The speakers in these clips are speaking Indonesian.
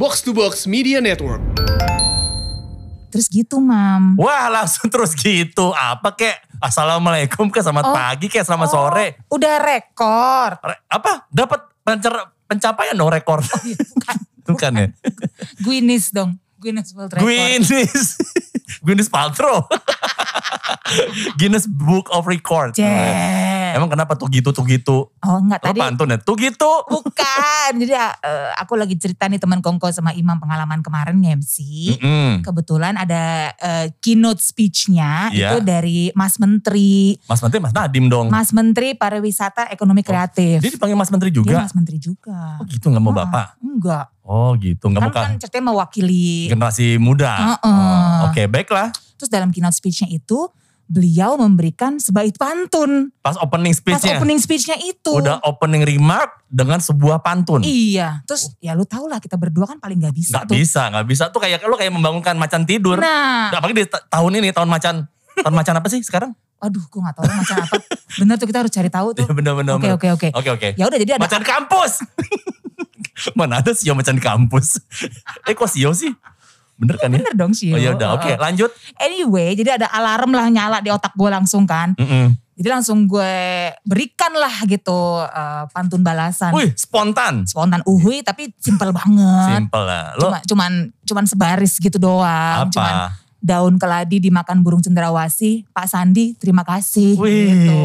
Box to Box Media Network. Terus gitu, Mam. Wah langsung terus gitu. Apa kek? Assalamualaikum ke selamat Oh. pagi kek selamat Oh, sore. Udah rekor. Re- apa? Dapat pencer- pencapaian dong rekor. Bukan. Bukan ya? Guinness dong. Guinness World Record. Guinness. Guinness Paltrow. Guinness Book of Record. Cek. Emang kenapa tuh gitu tuh gitu? Oh enggak Lo tadi. pantun ya? Tuh gitu. Bukan. Jadi eh, aku lagi cerita nih teman Kongko sama Imam pengalaman kemarin nge-MC. Mm-mm. Kebetulan ada eh, keynote speech-nya Iya. itu dari Mas Menteri. Mas Menteri Mas Nadim dong. Mas Menteri Pariwisata Ekonomi Kreatif. Dia dipanggil Mas Menteri Dia juga. Mas Menteri juga. Oh gitu nggak mau Ah, bapak? Enggak. Oh gitu nggak Kan, mau kan kan ceritanya mewakili. generasi muda. Heeh. Oh, Oke baiklah. Terus dalam keynote speech-nya itu beliau memberikan sebaik pantun. Pas opening Pas speech-nya. opening speech-nya itu. Udah opening remark dengan sebuah pantun. Iya. Terus ya lu tau lah kita berdua kan paling gak bisa Nggak tuh. bisa, nggak bisa. Tuh kayak lo kayak membangunkan macan tidur. Nah. Apalagi di ta- tahun ini, tahun macan. Tahun macan apa sih sekarang? Waduh gue gak tahu macam apa. Bener tuh kita harus cari tahu tuh. Iya bener-bener. Oke oke oke. Oke oke. Ya udah jadi ada Macan kampus. Mana ada sio macan di kampus? eh kok sio sih? Bener kan ya? bener dong sih. Oh ya udah, oke lanjut. Anyway, jadi ada alarm lah nyala di otak gue langsung kan. Mm-mm. Jadi langsung gue berikan lah gitu eh, pantun balasan. Wih, spontan. Spontan uhui tapi simple banget. Simple lah. Lo Cuma, cuman cuman sebaris gitu doang. apa? Cuman daun keladi dimakan burung cendrawasih. Pak Sandi terima kasih Wih. gitu.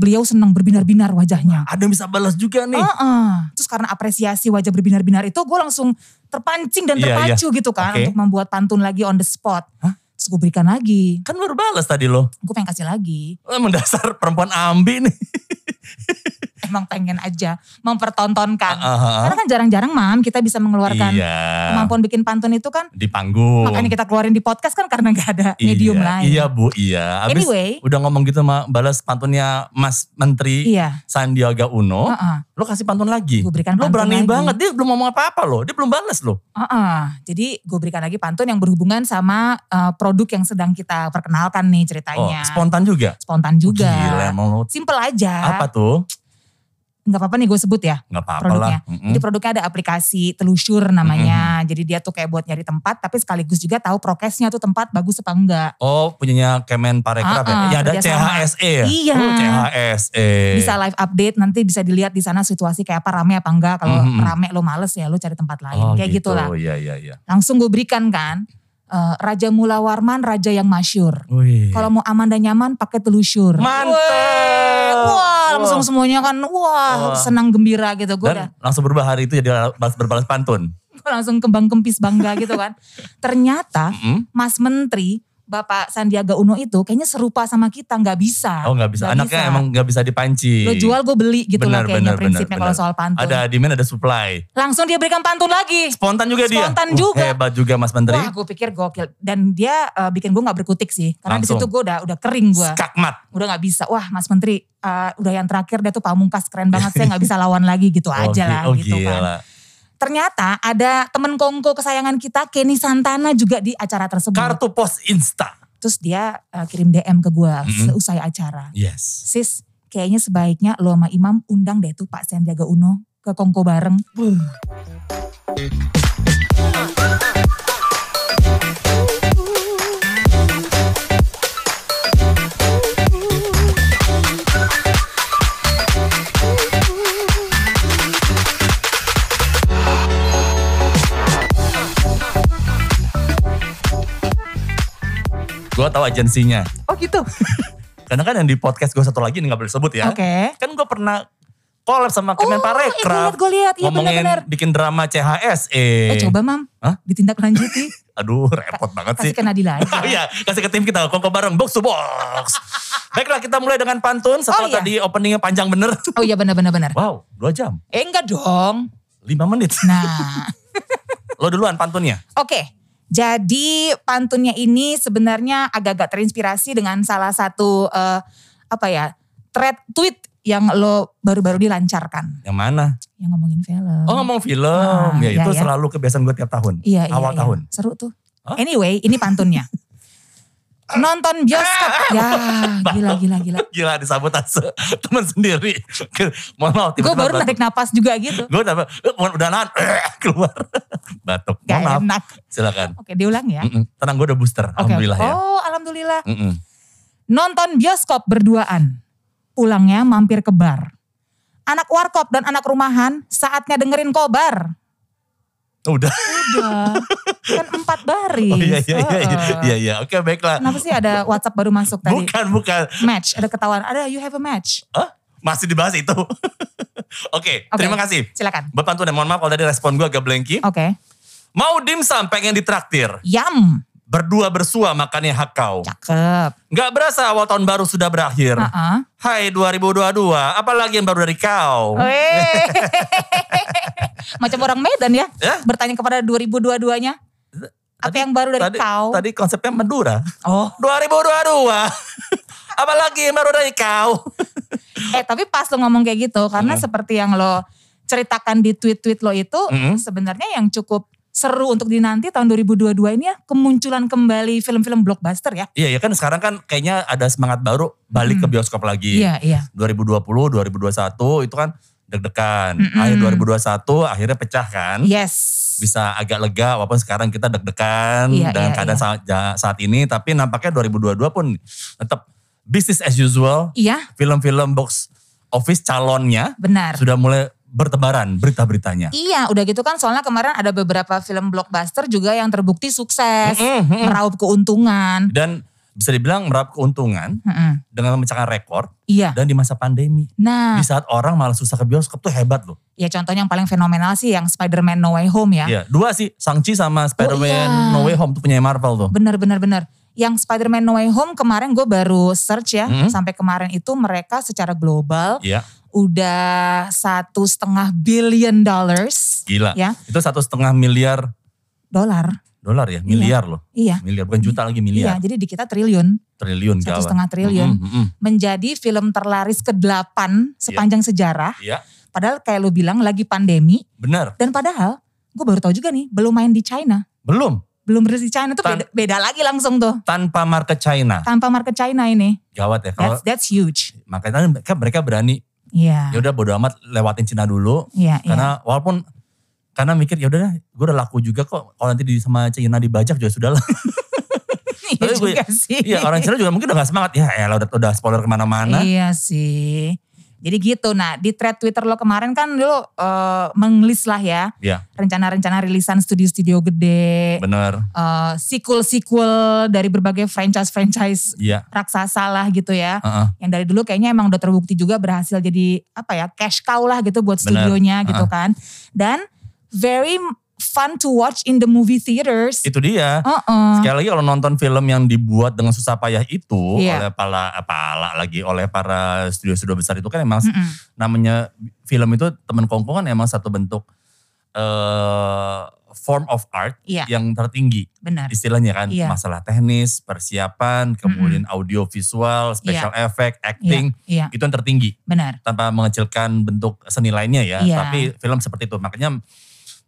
Beliau senang berbinar-binar wajahnya. Ada yang bisa balas juga nih. Heeh. Terus karena apresiasi wajah berbinar-binar itu gue langsung terpancing dan Iya, terpacu gitu kan Oke. untuk membuat pantun lagi on the spot. Hah? Terus gue berikan lagi. Kan baru balas tadi lo. Gue pengen kasih lagi. Mendasar perempuan ambi nih. Emang pengen aja mempertontonkan. Ah. Karena kan jarang-jarang mam kita bisa mengeluarkan Iya. kemampuan bikin pantun itu kan. Di panggung. Makanya kita keluarin di podcast kan karena gak ada medium iya, lain. Iya bu, iya. Abis Anyway. udah ngomong gitu sama balas pantunnya Mas Menteri Iya. Sandiaga Uno. Heeh. Lo kasih pantun lagi. Gue berikan Lo pantun berani lagi. banget, dia belum ngomong apa-apa loh. Dia belum balas loh. Heeh. Jadi gue berikan lagi pantun yang berhubungan sama eh, produk yang sedang kita perkenalkan nih Oh, ceritanya. spontan juga? Spontan juga. Gila lo. Simple aja. Apa tuh? Nggak apa-apa nih gue sebut ya Gak apa-apa lah. produknya. Mm-mm. Jadi produknya ada aplikasi telusur namanya. Jadi dia tuh kayak buat nyari tempat tapi sekaligus juga tahu prokesnya tuh tempat bagus apa enggak. Oh punyanya Kemen Parekraf Ah, ah, ya? Ya ada. CHSE ya? Iya. Oh, CHSE. Bisa live update nanti bisa dilihat di sana situasi kayak apa rame apa enggak. Kalau Mhm. rame lo males ya lo cari tempat lain. Oh, kayak gitu lah. Iya, iya, iya. Langsung gue berikan kan. Eh, raja Mula Warman, raja yang masyur. Wih. Kalau mau aman dan nyaman pakai telusur. Mantep. Wah, langsung Wah. semuanya kan wah, Wah. senang gembira gitu. Gue udah Dan langsung berubah hari itu jadi balas berbalas pantun. gue langsung kembang kempis bangga gitu kan. Ternyata Mm-mm. Mas Menteri Bapak Sandiaga Uno itu kayaknya serupa sama kita nggak bisa. Oh nggak bisa. Nggak Anaknya bisa. emang nggak bisa dipancing. Lo jual gue beli gitu lah Benar, kayaknya benar, prinsipnya benar, kalau soal pantun. Ada demand ada supply. Langsung dia berikan pantun lagi. Spontan juga dia. Spontan Uh, juga. Hebat juga Mas Menteri. Wah gue pikir gokil. Dan dia eh, bikin gue gak berkutik sih. Karena di situ gue udah udah kering gue. Skakmat. Udah gak bisa. Wah Mas Menteri eh, udah yang terakhir dia tuh pamungkas keren banget. Saya gak bisa lawan lagi gitu Oh, aja lah oh, gitu kan. Ternyata ada temen kongko kesayangan kita Kenny Santana juga di acara tersebut. Kartu pos insta. Terus dia eh, kirim DM ke gue Mm-mm. seusai acara. Yes. Sis kayaknya sebaiknya lo sama Imam undang deh tuh Pak Sandiaga Uno ke kongko bareng. Gue tahu agensinya. Oh gitu? Karena kan yang di podcast gue satu lagi ini gak boleh sebut ya. Oke. Kan gue pernah collab sama Kemen Oh, Parekraf. gue lihat, iya ngomongin benar-benar. bikin drama CHSE. Eh coba mam, Hah? ditindaklanjuti. Aduh repot banget sih. Kasih ke Nadila aja. Oh iya, kasih ke tim kita, kongko bareng, box to box. Baiklah kita mulai dengan pantun setelah Oh, iya. tadi openingnya panjang bener. Oh iya benar-benar benar. Wow, dua jam, Eh enggak dong. lima menit. Nah, Lo duluan pantunnya. oke. Jadi pantunnya ini sebenarnya agak-agak terinspirasi dengan salah satu eh, apa ya thread tweet yang lo baru-baru dilancarkan, Yang mana? yang ngomongin film. Oh ngomong film, Ah, ya iya, itu iya. selalu kebiasaan gue tiap tahun. Iya, iya, Awal iya. tahun. Seru tuh. Hah? Anyway, ini pantunnya. Nonton bioskop. Ya, gila, gila, gila. Gila disabotase teman sendiri. Mohon maaf. Gue baru narik napas juga gitu. Gue udah, udah nahan, keluar. Batuk. Mohon Gak maaf. enak. Silakan. Oke, diulang ya. Mm-mm. Tenang gue udah booster. Oke. Alhamdulillah ya. Oh, alhamdulillah. Mm-mm. Nonton bioskop berduaan. Pulangnya mampir ke bar. Anak warkop dan anak rumahan saatnya dengerin kobar. Udah. Udah. kan empat baris. Oh iya iya iya. iya. Iya iya. Oke baiklah. Kenapa sih ada WhatsApp baru masuk tadi? Bukan bukan. Match, ada ketahuan. Ada you have a match. Hah? Masih dibahas itu. Oke, Oke. terima kasih. Silakan. Buat pantun mohon maaf kalau tadi respon gue agak blanky. Oke. Mau dimsum pengen ditraktir. Yum. Berdua bersua makannya hakau. Cakep. Nggak berasa awal tahun baru sudah berakhir. Heeh. Hai 2022, apalagi yang baru dari kau? Weh. Macam orang Medan ya. Ya? Bertanya kepada 2022-nya. Apa Tadi- yang baru dari tadi, kau? Tadi konsepnya Madura. Oh. 2022, apalagi yang baru dari kau? Eh tapi pas lo ngomong kayak gitu. Karena seperti yang lo ceritakan di tweet-tweet lo itu. Mm. Sebenarnya yang cukup seru untuk dinanti tahun 2022 ini ya. Kemunculan kembali film-film blockbuster ya. Iya ya kan sekarang kan kayaknya ada semangat baru balik ke bioskop lagi. Iya, iya. 2020, 2021 itu kan deg-degan. Mm-mm. Akhir 2021 akhirnya pecah kan. Yes. Bisa agak lega walaupun sekarang kita deg-degan Iya, dengan iya, keadaan iya. saat, saat ini. Tapi nampaknya 2022 pun tetap business as usual. Iya, Film-film box office calonnya benar. sudah mulai bertebaran berita-beritanya. Iya, udah gitu kan soalnya kemarin ada beberapa film blockbuster juga yang terbukti sukses, Mm-mm, mm-mm. meraup keuntungan. Dan bisa dibilang meraup keuntungan Mm-mm. dengan memecahkan rekor Iya. dan di masa pandemi. Nah, Di saat orang malah susah ke bioskop tuh hebat loh. ya contohnya yang paling fenomenal sih yang Spider-Man No Way Home ya. Iya, dua sih, Shang-Chi sama Spider-Man iya. No Way Home tuh punya Marvel tuh. Bener, bener, bener. Yang Spider-Man No Way Home kemarin gue baru search ya. Mm. Sampai kemarin itu mereka secara global Iya, udah satu setengah billion dollars. gila. Ya, Itu satu setengah miliar dolar. dolar ya, miliar loh. Iya. Miliar, bukan juta lagi Iya, miliar. jadi di kita triliun. Triliun Satu setengah triliun. Mm, mm, mm. Menjadi film terlaris ke-8 sepanjang sejarah. Iya, Padahal kayak lu bilang lagi pandemi. benar. Dan padahal gue baru tahu juga nih belum main di China. Belum. Belum di China tuh Tan- beda, beda lagi langsung tuh. Tanpa market China. Tanpa market China ini. Gawat ya. Kalau That's, that's huge. makanya mereka, mereka berani Iya. ya udah bodo amat lewatin Cina dulu. Iya, iya. Karena walaupun karena mikir ya udah gue udah laku juga kok kalau nanti di sama Cina dibajak juga sudah lah. Iya tapi gue- juga sih. Iya orang Cina juga mungkin udah gak semangat. Ya elah udah, udah spoiler ke mana-mana. Iya sih. Jadi gitu. Nah di thread Twitter lo kemarin kan lo eh, mengelis lah ya. Iya Rencana-rencana rilisan studio-studio gede. bener. eh, sequel-sequel dari berbagai franchise-franchise Iya. raksasa lah gitu ya. Heeh. Yang dari dulu kayaknya emang udah terbukti juga berhasil jadi apa ya cash cow lah gitu buat Bener. studionya gitu Uh-uh. kan. Dan very fun to watch in the movie theaters. Itu dia. Uh-uh. Sekali lagi kalau nonton film yang dibuat dengan susah payah itu Iya. oleh para pala lagi oleh para studio-studio besar itu kan emang Mm-mm. namanya film itu temen kongkong kan emang satu bentuk eh form of art Iya. yang tertinggi Benar. istilahnya kan Iya. masalah teknis, persiapan, kemudian audio visual, special effect, acting Iya, itu yang tertinggi benar. tanpa mengecilkan bentuk seni lainnya ya. Iya. Tapi film seperti itu makanya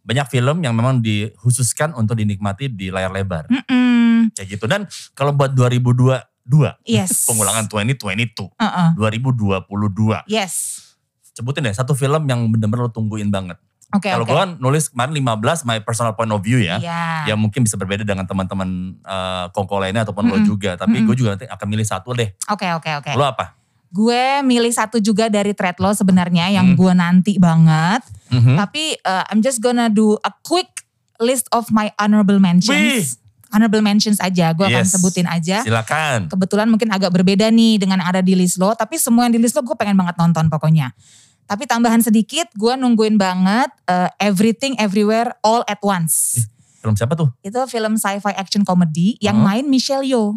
banyak film yang memang dikhususkan untuk dinikmati di layar lebar Mm-mm. kayak gitu. Dan kalau buat 2022 Yes. pengulangan 2022 Uh-uh. 2022 Yes. sebutin deh satu film yang bener-bener lo tungguin banget. Oke Kalau oke. gue kan nulis kemarin 15 my personal point of view ya. Iya. Ya mungkin bisa berbeda dengan teman-teman eh, kongko lainnya ataupun lo Mm-mm. juga. Tapi Mm-mm. gue juga nanti akan milih satu deh. Oke oke oke. Lo apa? Gue milih satu juga dari thread lo sebenarnya yang Hmm. gue nanti banget. Mhm. Tapi uh, I'm just gonna do a quick list of my honorable Wih. mentions. Honorable mentions aja, gue akan Yes. sebutin aja. Silakan. Kebetulan mungkin agak berbeda nih dengan yang ada di list lo. Tapi semua yang di list lo gue pengen banget nonton pokoknya. Tapi tambahan sedikit, gue nungguin banget uh, Everything Everywhere All at Once. Film siapa tuh? Itu film sci-fi action comedy yang Huh? main Michelle Yeoh.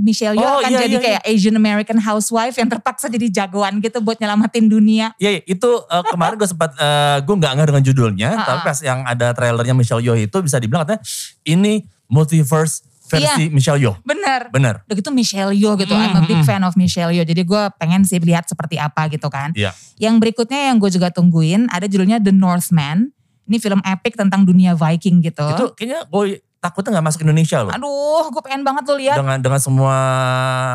Michelle Yeoh Oh, akan iya, jadi iya, kayak Asian American housewife yang terpaksa jadi jagoan gitu buat nyelamatin dunia. Iya, iya, itu eh, kemarin gue sempat eh, gue nggak ngerti dengan judulnya, Ah, tapi ah. pas yang ada trailernya Michelle Yeoh itu bisa dibilang katanya ini multiverse versi Michelle Yeoh. Bener. Bener. Udah gitu Michelle Yeoh gitu. I'm a big Hmm. fan of Michelle Yeoh. Jadi gue pengen sih lihat seperti apa gitu kan. Iya. Yang berikutnya yang gue juga tungguin ada judulnya The Northman. Ini film epic tentang dunia Viking gitu. Itu kayaknya gue takutnya nggak masuk Indonesia loh. Aduh, gue pengen banget lo lihat. Dengan dengan semua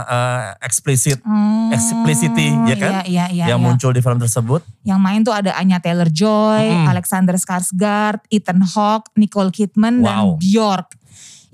uh, explicit Hmm, explicity, ya kan? Iya, iya, iya. yang iya. muncul di film tersebut. Yang main tuh ada Anya Taylor-Joy, Mm-mm. Alexander Skarsgård, Ethan Hawke, Nicole Kidman, dan Wow. Bjork.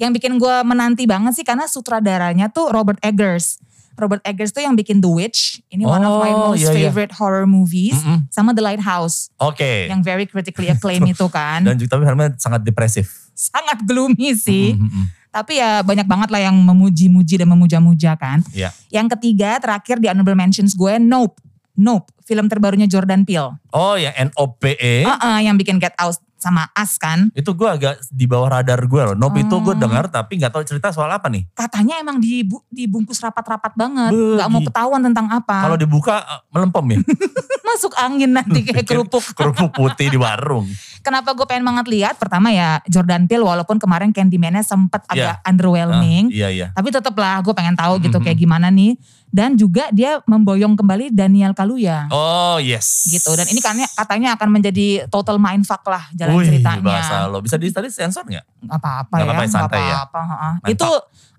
Yang bikin gue menanti banget sih karena sutradaranya tuh Robert Eggers. Robert Eggers tuh yang bikin The Witch. Ini one of my Oh, most iya, iya. favorite horror movies. Mm-mm. Sama The Lighthouse. Oke. Yang very critically acclaimed itu kan. Dan juga tapi filmnya sangat depresif. Sangat gloomy sih. Mm, mm, mm. Tapi ya banyak banget lah yang memuji-muji dan memuja-muja kan. Iya. Yang ketiga terakhir di honorable mentions gue Nope. Nope. Film terbarunya Jordan Peele. Oh ya NOPE. Heeh, yang bikin Get Out sama Us kan. Itu gue agak di bawah radar gue loh. Nope itu gue Oh. dengar tapi nggak tahu cerita soal apa nih. Katanya emang dibu- dibungkus rapat-rapat banget. Gak mau ketahuan tentang apa. Kalau dibuka eh, melempem ya. Masuk angin nanti kayak kerupuk. Kerupuk putih di warung. Kenapa gue pengen banget lihat? Pertama ya Jordan Peele walaupun kemarin Candyman-nya sempet agak Iya. underwhelming. Ah, iya iya. Tapi tetep lah gue pengen tahu gitu Mhm. kayak gimana nih. Dan juga dia memboyong kembali Daniel Kaluuya. Oh yes. gitu dan ini kan katanya akan menjadi total mindfuck lah jalan Wih, ceritanya bahasa lo. Bisa di tadi sensor nggak? nggak apa-apa ya apa-apa, nggak santai ya. apa-apa heeh. Mindfuck. itu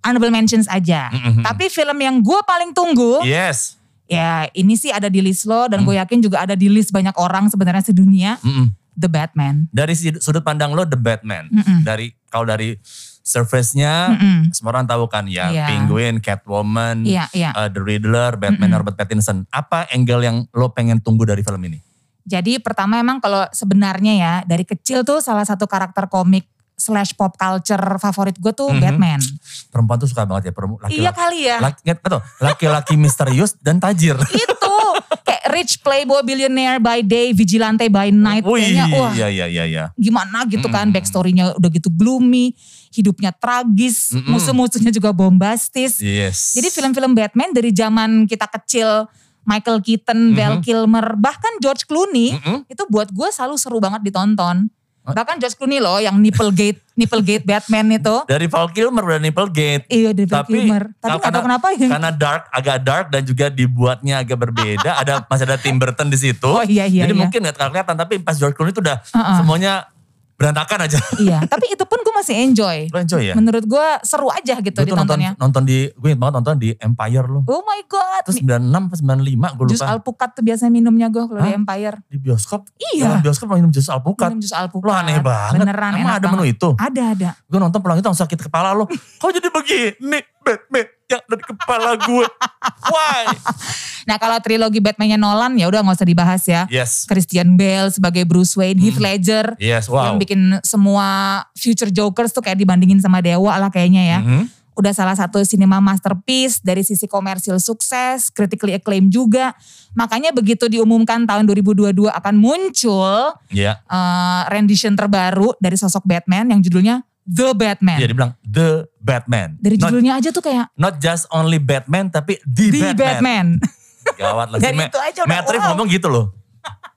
honorable mentions aja Mm-mm. tapi film yang gue paling tunggu Yes. Ya ini sih ada di list lo dan Mm. gue yakin juga ada di list banyak orang sebenarnya sedunia Mm-mm. The Batman Dari sudut pandang lo The Batman. Mm-mm. Dari kalau dari surface-nya Mm-mm. semua orang tahu kan ya Iya. Penguin, Catwoman, iya iya uh, The Riddler, Batman, Mm-mm. Robert Pattinson. Apa angle yang lo pengen tunggu dari film ini? jadi pertama emang kalau sebenarnya ya dari kecil tuh salah satu karakter komik slash pop culture favorit gue tuh Mhm. Batman Perempuan tuh suka banget ya perempuan. iya kali ya laki-laki misterius dan tajir. itu kayak rich playboy billionaire by day, vigilante by night. Wih, Kayaknya wah iya iya iya iya. gimana gitu kan Mm-mm. backstorynya udah gitu gloomy, hidupnya tragis, Mm-mm. musuh-musuhnya juga bombastis. Yes. Jadi film-film Batman dari zaman kita kecil, Michael Keaton, Val Mhm. Kilmer, bahkan George Clooney, Mm-mm. itu buat gue selalu seru banget ditonton. Ah. Bahkan George Clooney loh yang Nipplegate, Nipplegate Batman itu. dari Val Kilmer udah Nipplegate. Iya dari Val Tapi- Kilmer. Tapi gak karena- tahu kenapa ya. Karena dark, agak dark dan juga dibuatnya agak berbeda. ada masih ada Tim Burton di situ. Oh iya iya Jadi iya. mungkin nggak kelihatan tapi pas George Clooney itu udah Uh-uh. semuanya berantakan aja. Iya, tapi itu pun gue masih enjoy. Lo enjoy ya? Menurut gue seru aja gitu Gue tuh nonton, ditontonnya. nonton di, gue ingat banget nonton di Empire lo. Oh my god. Terus 96 atau 95 gue Jus lupa. alpukat tuh biasanya minumnya gue kalau di? Empire. Di bioskop. Iya. Orang bioskop minum jus alpukat. Minum jus alpukat. Lo aneh banget. Beneran Emang enak ada menu banget. itu? Ada ada. Gue nonton pulang itu langsung sakit kepala lo. Kok jadi begini Batman yang dari kepala gue. Why? Nah kalau trilogi Batman-nya Nolan ya udah nggak usah dibahas ya. Yes. Christian Bale sebagai Bruce Wayne, Heath Ledger Yes, wow. yang bikin semua future Jokers tuh kayak dibandingin sama dewa lah kayaknya ya. Mhm. Udah salah satu cinema masterpiece dari sisi komersil sukses, critically acclaimed juga. Makanya begitu diumumkan tahun 2022 akan muncul Iya. eh, rendition terbaru dari sosok Batman yang judulnya The Batman. Iya dibilang The Batman. Dari Not, judulnya aja tuh kayak not just only Batman tapi The, The Batman. Batman. Gawat lagi. Dari itu aja udah wow. ngomong gitu loh.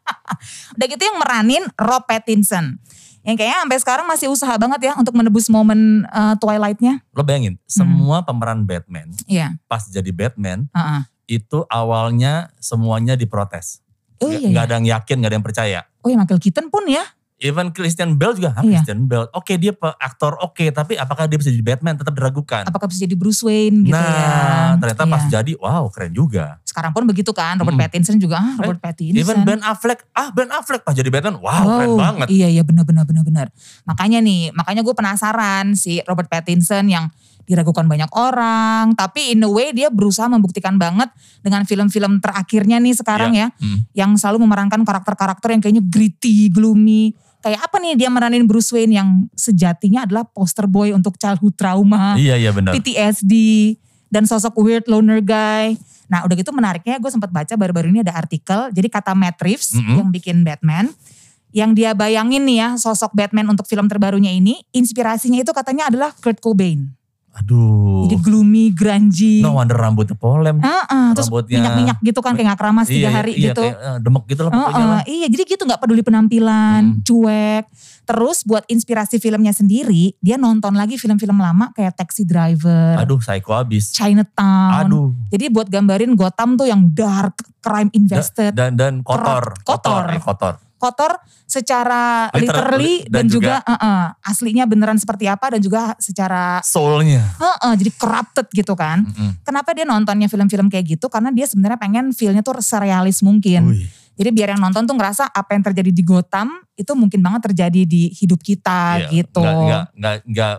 Udah gitu yang meranin Rob Pattinson. Yang kayaknya sampai sekarang masih usaha banget ya untuk menebus momen eh, Twilight-nya. Lo bayangin, semua pemeran Batman Iya. pas jadi Batman heeh. itu awalnya semuanya diprotes. Oh iya, nggak iya. ada yang yakin, nggak ada yang percaya. Oh ya Michael Keaton pun ya. Even Christian Bale juga, ah, Iya. Christian Bale, oke dia pe- aktor oke, tapi apakah dia bisa jadi Batman tetap diragukan. Apakah bisa jadi Bruce Wayne gitu nah, ya. ternyata Iya. pas jadi, wow keren juga. Sekarang pun begitu kan. Robert Mm. Pattinson juga. Ah, Robert Pattinson. Even Ben Affleck, ah Ben Affleck pas jadi Batman, wow keren Oh, banget. Iya iya benar benar benar benar. Makanya nih, makanya gue penasaran si Robert Pattinson yang diragukan banyak orang, tapi in a way dia berusaha membuktikan banget dengan film-film terakhirnya nih sekarang ya, Hmm. yang selalu memerankan karakter-karakter yang kayaknya gritty, gloomy. Kayak apa nih dia meranin Bruce Wayne yang sejatinya adalah poster boy untuk childhood trauma, Iya iya benar. PTSD, dan sosok weird loner guy. Nah udah gitu menariknya gue sempat baca baru-baru ini ada artikel, jadi kata Matt Reeves Mm-mm. yang bikin Batman, yang dia bayangin nih ya sosok Batman untuk film terbarunya ini, inspirasinya itu katanya adalah Kurt Cobain. Aduh. Jadi gloomy, grungy. No wonder rambutnya polem. Heeh, terus Rambutnya- minyak-minyak gitu kan kayak gak keramas tiga Iya, hari iya, gitu. kayak, eh, demek gitu lah pokoknya. lah. iya jadi gitu gak peduli penampilan, Hmm. cuek. Terus buat inspirasi filmnya sendiri, dia nonton lagi film-film lama kayak Taxi Driver, Aduh psycho abis. Chinatown. Aduh. Jadi buat gambarin Gotham tuh yang dark, crime Da- invested. Dan dan kotor. Kotor. eh, kotor. Kotor secara Literal- literally dan, dan juga, eh, eh, aslinya beneran seperti apa dan juga secara Soulnya. eh, eh, jadi corrupted gitu kan. Mm-mm. Kenapa dia nontonnya film-film kayak gitu? Karena dia sebenarnya pengen feel-nya tuh serealis mungkin. Wih. Jadi biar yang nonton tuh ngerasa apa yang terjadi di Gotham itu mungkin banget terjadi di hidup kita Iya, gitu. Nggak, nggak, nggak,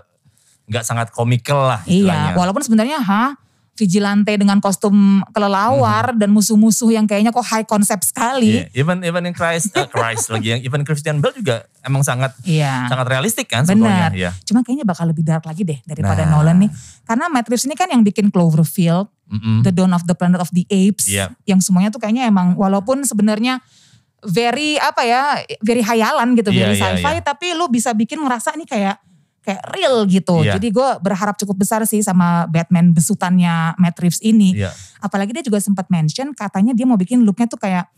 nggak sangat komikal lah Iya, istilahnya. walaupun sebenarnya ha vigilante dengan kostum kelelawar dan musuh-musuh yang kayaknya kok high konsep sekali. Iya, even even in Christ, eh, Christ lagi yang even Christian Bale juga emang sangat Iya. sangat realistik kan Benar. sebetulnya. Iya. Cuma kayaknya bakal lebih dark lagi deh daripada Nah. Nolan nih. Karena Matt Reeves ini kan yang bikin Cloverfield, Mm-mm. The Dawn of the Planet of the Apes, Iya. yang semuanya tuh kayaknya emang walaupun sebenarnya very apa ya, very hayalan gitu, Iya, very iya, sci-fi, iya. tapi lu bisa bikin ngerasa ini kayak kayak real gitu. Iya. Jadi gue berharap cukup besar sih sama Batman besutannya Matt Reeves ini. Iya. Apalagi dia juga sempat mention katanya dia mau bikin looknya tuh kayak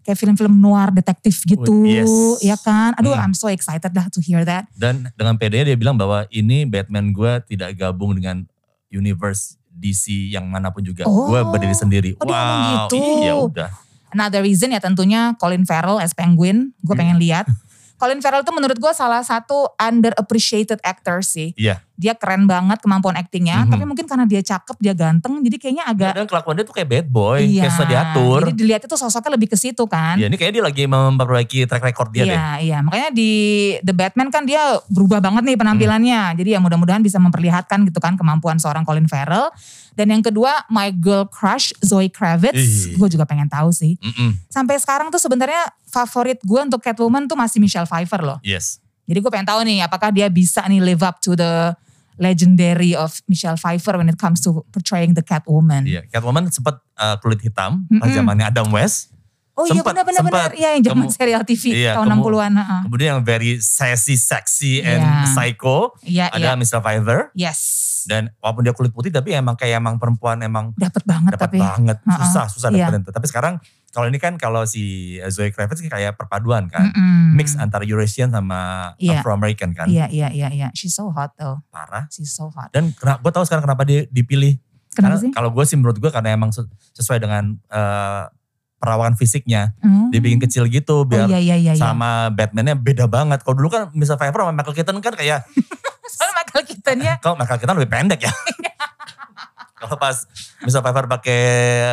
kayak film-film noir detektif gitu, Yes. ya kan? Aduh, Hmm. I'm so excited lah to hear that. Dan dengan PD dia bilang bahwa ini Batman gue tidak gabung dengan universe DC yang mana pun juga. Oh. Gue berdiri sendiri. Oh, wow, gitu. iya udah. Another reason ya tentunya Colin Farrell as Penguin, gue Hmm. pengen lihat. Colin Farrell tuh menurut gue salah satu underappreciated actor sih. Iya. Dia keren banget kemampuan aktingnya, Mhm. tapi mungkin karena dia cakep, dia ganteng, jadi kayaknya agak Dan kelakuan dia tuh kayak bad boy, iya. kayak diatur. Jadi dilihat itu sosoknya lebih ke situ kan. Iya, ini kayaknya dia lagi memperbaiki track record dia deh. Iya, iya. Makanya di The Batman kan dia berubah banget nih penampilannya. Hmm. Jadi ya mudah-mudahan bisa memperlihatkan gitu kan kemampuan seorang Colin Farrell. Dan yang kedua, my girl crush Zoe Kravitz. Gue juga pengen tahu sih. Mm-mm. Sampai sekarang tuh sebenarnya favorit gue untuk Catwoman tuh masih Michelle Pfeiffer loh. Yes. Jadi gue pengen tahu nih apakah dia bisa nih live up to the legendary of Michelle Pfeiffer when it comes to portraying the Catwoman. Iya, Catwoman sempat uh, kulit hitam pas Mm-mm. zamannya Adam West. Oh iya benar-benar. Iya yang zaman serial TV Iya, tahun kemu- 60-an. heeh. Kemudian yang very sassy, sexy and Iya. psycho Iya, ada iya. Mr. Pfeiffer. Yes. Dan walaupun dia kulit putih tapi emang kayak emang perempuan emang Dapat banget dapat tapi. banget. Susah, susah Iya. dapetin tuh. Tapi sekarang kalau ini kan kalau si Zoe Kravitz kayak perpaduan kan. Mm-mm. Mix antara Eurasian sama Iya. Afro-American kan. Iya, iya, iya, iya. She's so hot though. Parah. She's so hot. Dan gue tahu sekarang kenapa dia dipilih. Kenapa Karena sih? kalau gue sih menurut gue karena emang ses- sesuai dengan eh, perawakan fisiknya. Hmm. Dibikin kecil Oh gitu biar iya, iya, iya. iya. sama Batman-nya beda banget. Kalau dulu kan Mr. Pfeiffer sama Michael Keaton kan kayak, Soalnya Michael Keaton-nya. kalau Michael Keaton lebih pendek ya. kalau pas Mr. Pfeiffer pakai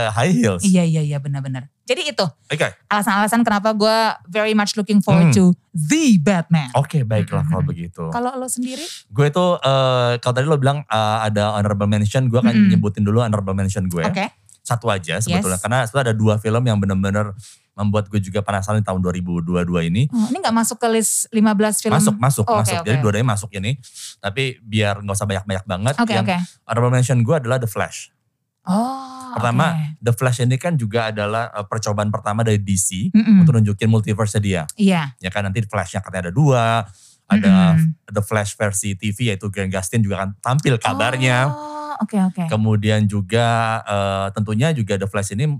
high heels. iya, iya, iya benar-benar. Jadi itu Oke, alasan-alasan kenapa gue very much looking forward Hmm. to The Batman. oke baiklah kalau begitu. Kalau lo sendiri? Gue itu, eh, kalau tadi lo bilang eh, ada honorable mention, gue akan Mm-mm. nyebutin dulu honorable mention gue. Oke. Satu aja sebetulnya. Yes. Karena sebetulnya ada dua film yang benar-benar membuat gue juga penasaran di tahun 2022 ini. Oh, ini gak masuk ke list 15 film? Masuk, masuk, Oh, masuk. oke. Jadi dua-duanya masuk ini. Tapi biar nggak usah banyak-banyak banget. Oke, yang oke. honorable mention gue adalah The Flash. Oh, Pertama, oke. The Flash ini kan juga adalah uh, percobaan pertama dari DC Mm-mm. untuk nunjukin multiverse dia. Iya. Ya kan nanti Flashnya katanya ada dua, ada Mm-mm. The Flash versi TV yaitu Grant Gustin juga akan tampil kabarnya. Oh, oke, oke. Kemudian juga uh, tentunya juga The Flash ini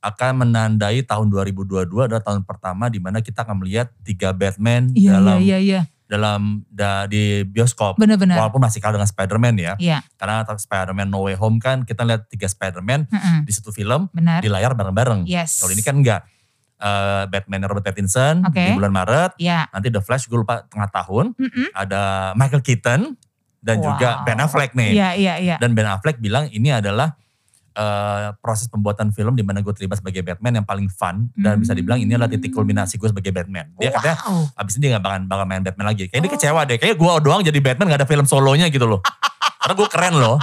akan menandai tahun 2022 adalah tahun pertama di mana kita akan melihat tiga Batman Iya, dalam iya, iya, iya. dalam da- di bioskop. Benar-benar. Walaupun masih kalah dengan Spider-Man ya. Iya. Karena Spider-Man No Way Home kan kita lihat tiga Spider-Man Mm-mm. di satu film Benar. di layar bareng-bareng. Yes. Kalau ini kan enggak. Eh, Batman Robert Pattinson Oke. di bulan Maret. Iya. Nanti The Flash gue lupa tengah tahun. Mm-mm. Ada Michael Keaton dan juga Wow. Ben Affleck nih. Iya, iya, iya. Dan Ben Affleck bilang ini adalah eh, proses pembuatan film di mana gue terlibat sebagai Batman yang paling fun dan bisa dibilang ini adalah titik kulminasi gue sebagai Batman. Dia katanya Wow. abis ini dia gak bakal, bakal main Batman lagi. Kayaknya dia Oh. kecewa deh. Kayaknya gue doang jadi Batman gak ada film solonya gitu loh. Karena gue keren loh.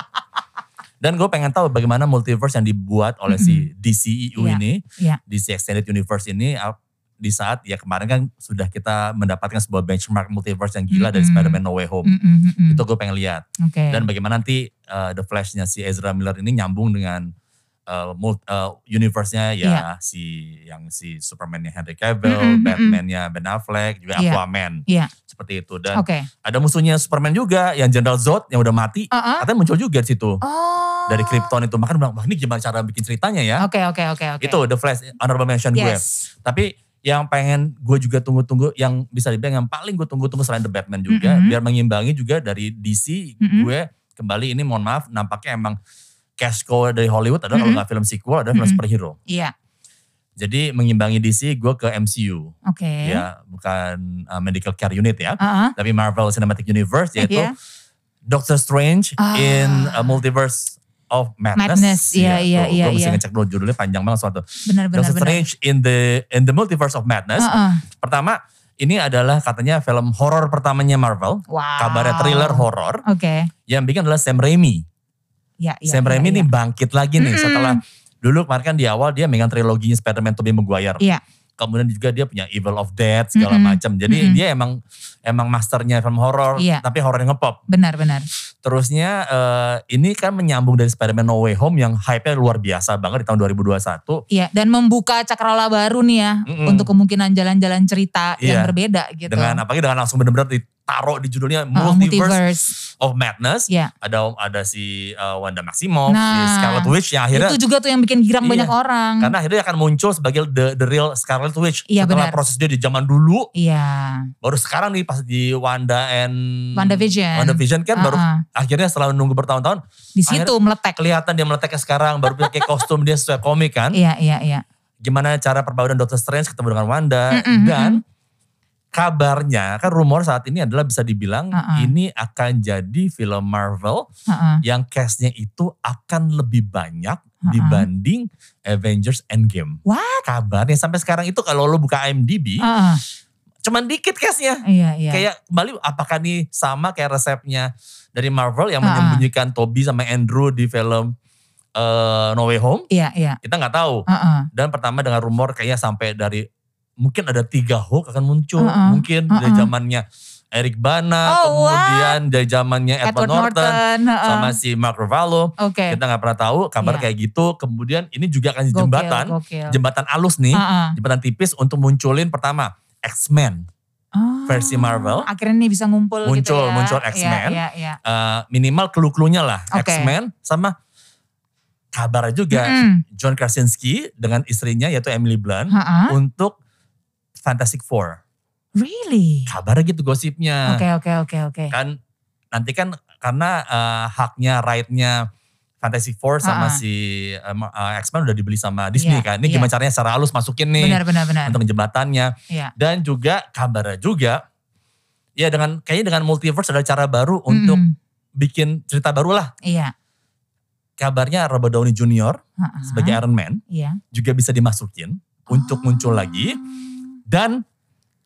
Dan gue pengen tahu bagaimana multiverse yang dibuat oleh si DCEU Iya, ini, iya. DC Extended Universe ini uh, di saat ya kemarin kan sudah kita mendapatkan sebuah benchmark multiverse yang gila dari Mm-mm. Spider-Man No Way Home. Mm-mm, mm-mm. Itu gue pengen lihat. Oke. Dan bagaimana nanti uh, The Flash-nya si Ezra Miller ini nyambung dengan uh, uh, universe-nya ya Iya. si yang si Superman-nya Henry Cavill, Mm-mm, mm-mm. Batman-nya Ben Affleck, juga Iya. Aquaman. Iya. Seperti itu. Dan Oke. ada musuhnya Superman juga yang General Zod yang udah mati. Uh-uh. Katanya muncul juga di situ. Oh. Dari Krypton itu. Makanya bilang, wah ini gimana cara bikin ceritanya ya. Oke, oke, oke, oke. Itu The Flash, honorable mention gue. Yes. Tapi yang pengen gue juga tunggu-tunggu, yang bisa dibilang yang paling gue tunggu-tunggu selain The Batman juga, Mm-mm. biar mengimbangi juga dari DC, Mm-mm. gue kembali ini mohon maaf, nampaknya emang cash cow dari Hollywood adalah kalau Mm-mm. nggak film sequel adalah film Mm-mm. superhero. Iya. Jadi mengimbangi DC gue ke MCU. Oke. Ya, bukan uh, Medical Care Unit ya. Ah, ah. Tapi Marvel Cinematic Universe yaitu Iya. Doctor Strange Ah. in a Multiverse of Madness. Madness, iya, iya, tuh, iya, Gue mesti iya. ngecek dulu judulnya panjang banget suatu. Benar benar Doctor benar. Strange in the in the Multiverse of Madness. Ah, ah. Pertama, ini adalah katanya film horor pertamanya Marvel. Wow. Kabarnya thriller horor. Oke. Yang bikin adalah Sam Raimi. Ya, ya, Sam ya, Raimi ya. nih bangkit lagi nih Mm-mm. setelah dulu kemarin kan di awal dia megang triloginya Spider-Man Tobey Maguire. Iya. Kemudian juga dia punya Evil of Dead segala Mm-mm. macam. Jadi Mm-mm. dia emang emang masternya film horor, Iya. tapi horor yang ngepop. Benar benar. Terusnya eh, ini kan menyambung dari Spider-Man No Way Home yang hype-nya luar biasa banget di tahun 2021. Iya, dan membuka cakrawala baru nih ya Mm-mm. untuk kemungkinan jalan-jalan cerita yang Iya. berbeda gitu. Dengan apalagi dengan langsung bener-bener ditaruh di judulnya Uh, Multiverse, of Madness. Iya. Ada ada si eh, Wanda Maximoff, Nah, si Scarlet Witch yang akhirnya Itu juga tuh yang bikin girang Iya. banyak orang. karena akhirnya akan muncul sebagai the, the real Scarlet Witch Iya, setelah benar. proses dia di zaman dulu Iya. baru sekarang nih pas di Wanda and WandaVision. WandaVision kan baru Uh-uh. akhirnya setelah nunggu bertahun-tahun Di situ meletek. kelihatan dia meletaknya sekarang baru pakai kostum dia sesuai komik kan Iya, iya, iya. gimana cara perpaduan Doctor Strange ketemu dengan Wanda Mm-mm, dan kabarnya kan rumor saat ini adalah bisa dibilang Uh-uh. ini akan jadi film Marvel Heeh. yang castnya itu akan lebih banyak Uh-uh. dibanding Avengers Endgame. What? Kabarnya sampai sekarang itu kalau lo buka IMDb Heeh. cuman dikit castnya. Iya, iya. Kayak kembali apakah nih sama kayak resepnya dari Marvel yang Uh-uh. menyembunyikan Toby sama Andrew di film eh, No Way Home? Iya, iya. Kita nggak tahu. Heeh. Dan pertama dengan rumor kayaknya sampai dari mungkin ada tiga Hulk akan muncul, Uh-uh. mungkin dari Uh-uh. zamannya Eric Bana, Oh, kemudian dari zamannya Edward, Edward Norton, Norton. heeh. sama si Mark Ruffalo. Oke. Kita nggak pernah tahu kabar Iya. kayak gitu. Kemudian ini juga akan Gokil, jembatan, gokil. jembatan alus nih, Heeh. jembatan tipis untuk munculin pertama X-Men. Oh, versi Marvel. Akhirnya nih bisa ngumpul gitu Muncul, ya. muncul Iya, X-Men. Iya, iya. Eh, minimal clue-cluenya lah Oke. X-Men sama kabar juga Mm-mm. John Krasinski dengan istrinya yaitu Emily Blunt Heeh. untuk Fantastic Four. Really? Kabarnya gitu gosipnya. Oke, oke, oke, oke. Kan nanti kan karena eh, haknya right-nya Fantastic Four sama Ah. si Ma- eh, X-Men udah dibeli sama Disney Iya, kan. Ini iya. gimana caranya secara halus masukin nih Benar, benar, benar. untuk jembatannya. Iya. Dan juga kabarnya juga ya dengan kayaknya dengan multiverse ada cara baru untuk Mm-mm. bikin cerita baru lah. Iya. Kabarnya Robert Downey Jr. Heeh. sebagai Iron Man Iya. juga bisa dimasukin untuk Oh. muncul lagi dan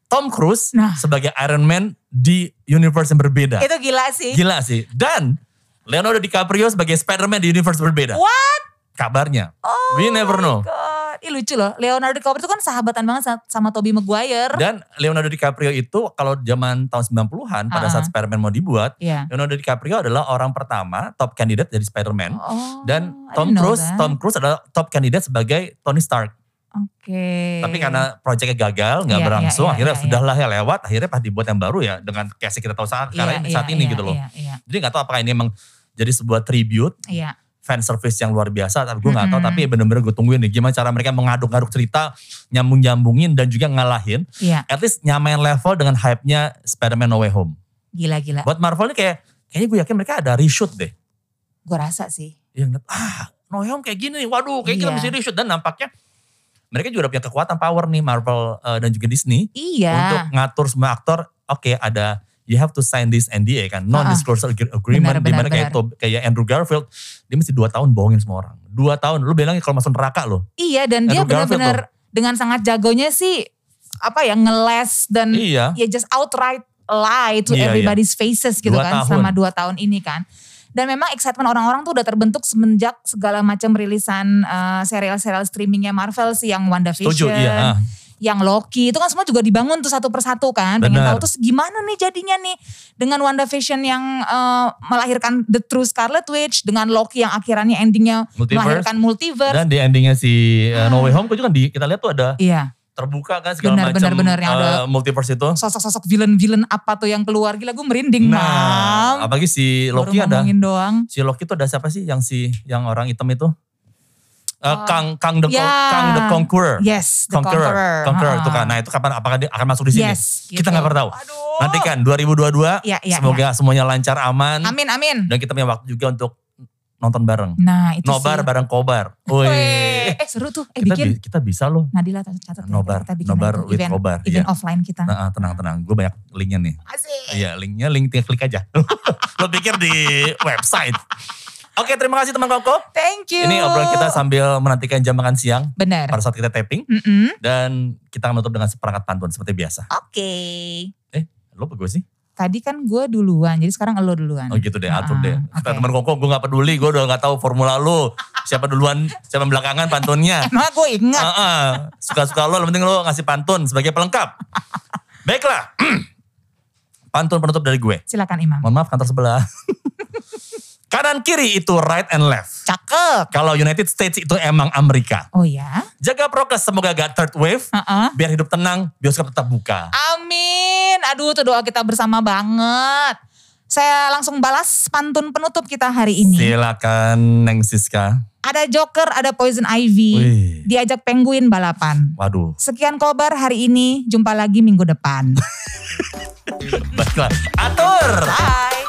Tom Cruise Nah. sebagai Iron Man di universe yang berbeda. Itu gila sih. Gila sih. Dan Leonardo DiCaprio sebagai Spider-Man di universe berbeda. What? Kabarnya. Oh We never know. God. Ih lucu loh. Leonardo DiCaprio itu kan sahabatan banget sa- sama Tobey Maguire. Dan Leonardo DiCaprio itu kalau zaman tahun 90-an pada Ah. saat Spider-Man mau dibuat, Iya. Leonardo DiCaprio adalah orang pertama top candidate dari Spider-Man. Oh, Dan Tom Cruise. Tom Cruise adalah top candidate sebagai Tony Stark. Oke. Tapi karena proyeknya gagal, nggak Iya, berlangsung, iya, iya, akhirnya iya, sudahlah ya lewat. Akhirnya pas dibuat yang baru ya dengan case kita tahu saat, sekarang Iya, saat iya, ini iya, gitu loh. Iya, iya. Jadi nggak tahu apakah ini emang jadi sebuah tribute iya. fan service yang luar biasa. Tapi gue nggak tahu. Mm-mm. Tapi bener-bener gue tungguin nih gimana cara mereka mengaduk-aduk cerita, nyambung-nyambungin dan juga ngalahin. Iya. At least nyamain level dengan hype-nya Spider-Man No Way Home. Gila-gila. Buat Marvel ini kayak kayaknya gue yakin mereka ada reshoot deh. Gue rasa sih. Yang ah No Way Home kayak gini nih. Waduh kayak kita Iya. mesti reshoot. Dan nampaknya mereka juga punya kekuatan power nih Marvel eh, dan juga Disney. Iya. untuk ngatur semua aktor oke ada you have to sign this NDA kan non disclosure agreement di mana kayak Tob- kayak Andrew Garfield dia mesti dua tahun bohongin semua orang dua tahun lu bilangnya kalau masuk neraka loh Iya dan dia Andrew Garfield benar-benar dengan sangat jagonya sih apa ya ngeles dan iya ya just outright lie to Iya, everybody's faces gitu Dua kan tahun. selama dua tahun ini kan. Dan memang excitement orang-orang tuh udah terbentuk semenjak segala macam rilisan eh, serial-serial streamingnya Marvel sih yang WandaVision, setuju iya ah. yang Loki itu kan semua juga dibangun tuh satu persatu kan. Pengen Benar. tahu terus gimana nih jadinya nih dengan WandaVision yang eh, melahirkan The True Scarlet Witch dengan Loki yang akhirannya endingnya Multiverse. melahirkan multiverse. dan di endingnya si uh, No Ah. Way Home itu kan di, kita lihat tuh ada Iya. Terbuka kan segala Benar, macam benar, benar, yang ada- uh, multiverse itu sosok-sosok villain-villain apa tuh yang keluar gila gue merinding nah mam. apalagi si Baru Loki ada ngomongin doang. si Loki tuh ada siapa sih yang si yang orang hitam itu Uh, Oh. Kang Kang the Ya. Kang the Conqueror Yes, The Conqueror, Conqueror. Conqueror itu kan. Nah itu kapan apakah dia akan masuk di sini? Yes, Kita gitu. nggak pernah tahu. Aduh. Nanti kan 2022 Iya, iya, semoga semuanya lancar aman Amin, amin. dan kita punya waktu juga untuk nonton bareng. Nah itu Nobar sih. bareng kobar. Wih. Eh seru tuh, eh kita, bikin. bi- kita bisa loh. Nadila catat ya, Nobar, kita bikin nobar with event, Kobar, event iya. offline kita. Nah, ah, tenang tenang, gue banyak linknya nih. Asik. Iya, linknya link tinggal klik aja. Lo pikir di website. Oke, terima kasih teman Koko. Thank you. Ini obrolan kita sambil menantikan jam makan siang Benar. pada saat kita tapping Mm-mm. dan kita menutup dengan seperangkat pantun seperti biasa. Oke. Lo apa gue sih? Tadi kan gue duluan, jadi sekarang lo duluan. Oh gitu deh, atur Ah, deh. oke. Kata teman Koko, gue gak peduli, gue udah gak tahu formula lo. Siapa duluan, siapa belakangan pantunnya. Emang gue ingat. Ah, ah. Suka-suka lo, yang penting lo ngasih pantun sebagai pelengkap. Baiklah. pantun penutup dari gue. Silakan Imam. Mohon maaf kantor sebelah. Kanan kiri itu right and left. Cakep. Kalau United States itu emang Amerika. Oh ya. Jaga prokes semoga gak third wave. Heeh. Biar hidup tenang, bioskop tetap buka. Amin. Aduh, itu doa kita bersama banget. Saya langsung balas pantun penutup kita hari ini. Silakan Neng Siska. Ada Joker, ada Poison Ivy. Wih. Diajak penguin balapan. Waduh. Sekian kobar hari ini. Jumpa lagi minggu depan. Baiklah. Atur. Bye.